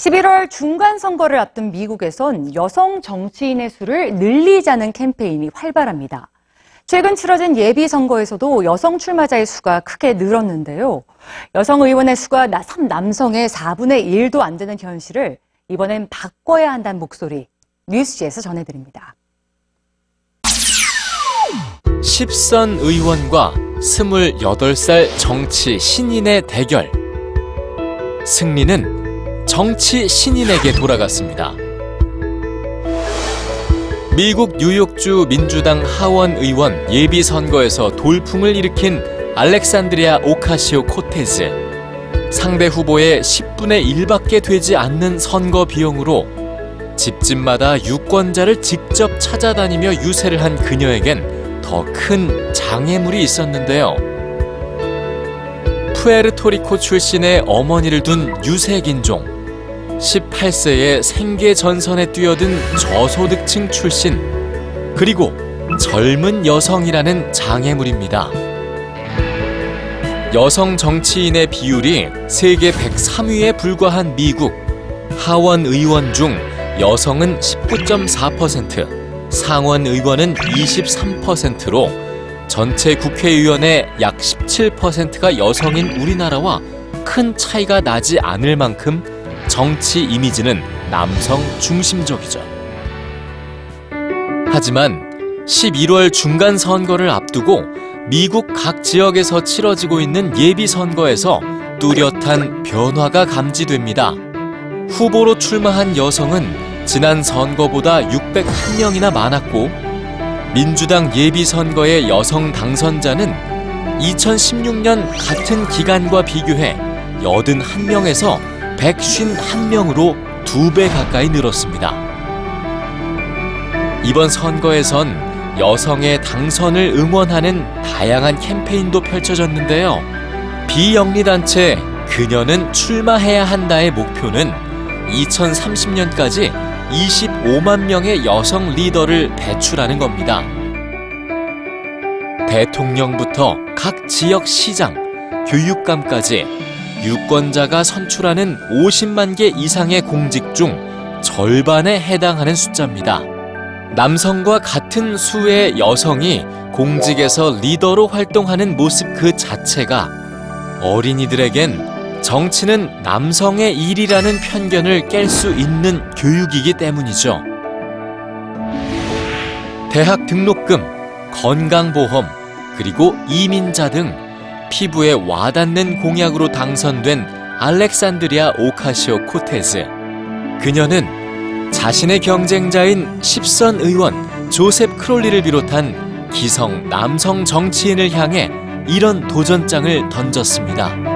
11월 중간 선거를 앞둔 미국에선 여성 정치인의 수를 늘리자는 캠페인이 활발합니다. 최근 치러진 예비 선거에서도 여성 출마자의 수가 크게 늘었는데요. 여성 의원의 수가 남성의 4분의 1도 안 되는 현실을 이번엔 바꿔야 한다는 목소리 뉴스지에서 전해드립니다. 10선 의원과 28살 정치 신인의 대결. 승리는 정치 신인에게 돌아갔습니다. 미국 뉴욕주 민주당 하원 의원 예비 선거에서 돌풍을 일으킨 알렉산드리아 오카시오 코테즈. 상대 후보의 10분의 1밖에 되지 않는 선거 비용으로 집집마다 유권자를 직접 찾아다니며 유세를 한 그녀에겐 더 큰 장애물이 있었는데요. 푸에르토리코 출신의 어머니를 둔 유색인종, 18세에 생계 전선에 뛰어든 저소득층 출신, 그리고 젊은 여성이라는 장애물입니다. 여성 정치인의 비율이 세계 103위에 불과한 미국, 하원 의원 중 여성은 19.4%, 상원 의원은 23%로 전체 국회의원의 약 17%가 여성인 우리나라와 큰 차이가 나지 않을 만큼 정치 이미지는 남성 중심적이죠. 하지만 11월 중간 선거를 앞두고 미국 각 지역에서 치러지고 있는 예비 선거에서 뚜렷한 변화가 감지됩니다. 후보로 출마한 여성은 지난 선거보다 601명이나 많았고 민주당 예비 선거의 여성 당선자는 2016년 같은 기간과 비교해 81명에서 151명으로 두 배 가까이 늘었습니다. 이번 선거에선 여성의 당선을 응원하는 다양한 캠페인도 펼쳐졌는데요. 비영리단체 그녀는 출마해야 한다의 목표는 2030년까지 25만 명의 여성 리더를 배출하는 겁니다. 대통령부터 각 지역 시장, 교육감까지 유권자가 선출하는 50만 개 이상의 공직 중 절반에 해당하는 숫자입니다. 남성과 같은 수의 여성이 공직에서 리더로 활동하는 모습 그 자체가 어린이들에겐 정치는 남성의 일이라는 편견을 깰 수 있는 교육이기 때문이죠. 대학 등록금, 건강보험, 그리고 이민자 등 피부에 와닿는 공약으로 당선된 알렉산드리아 오카시오 코테즈. 그녀는 자신의 경쟁자인 10선 의원 조셉 크롤리를 비롯한 기성 남성 정치인을 향해 이런 도전장을 던졌습니다.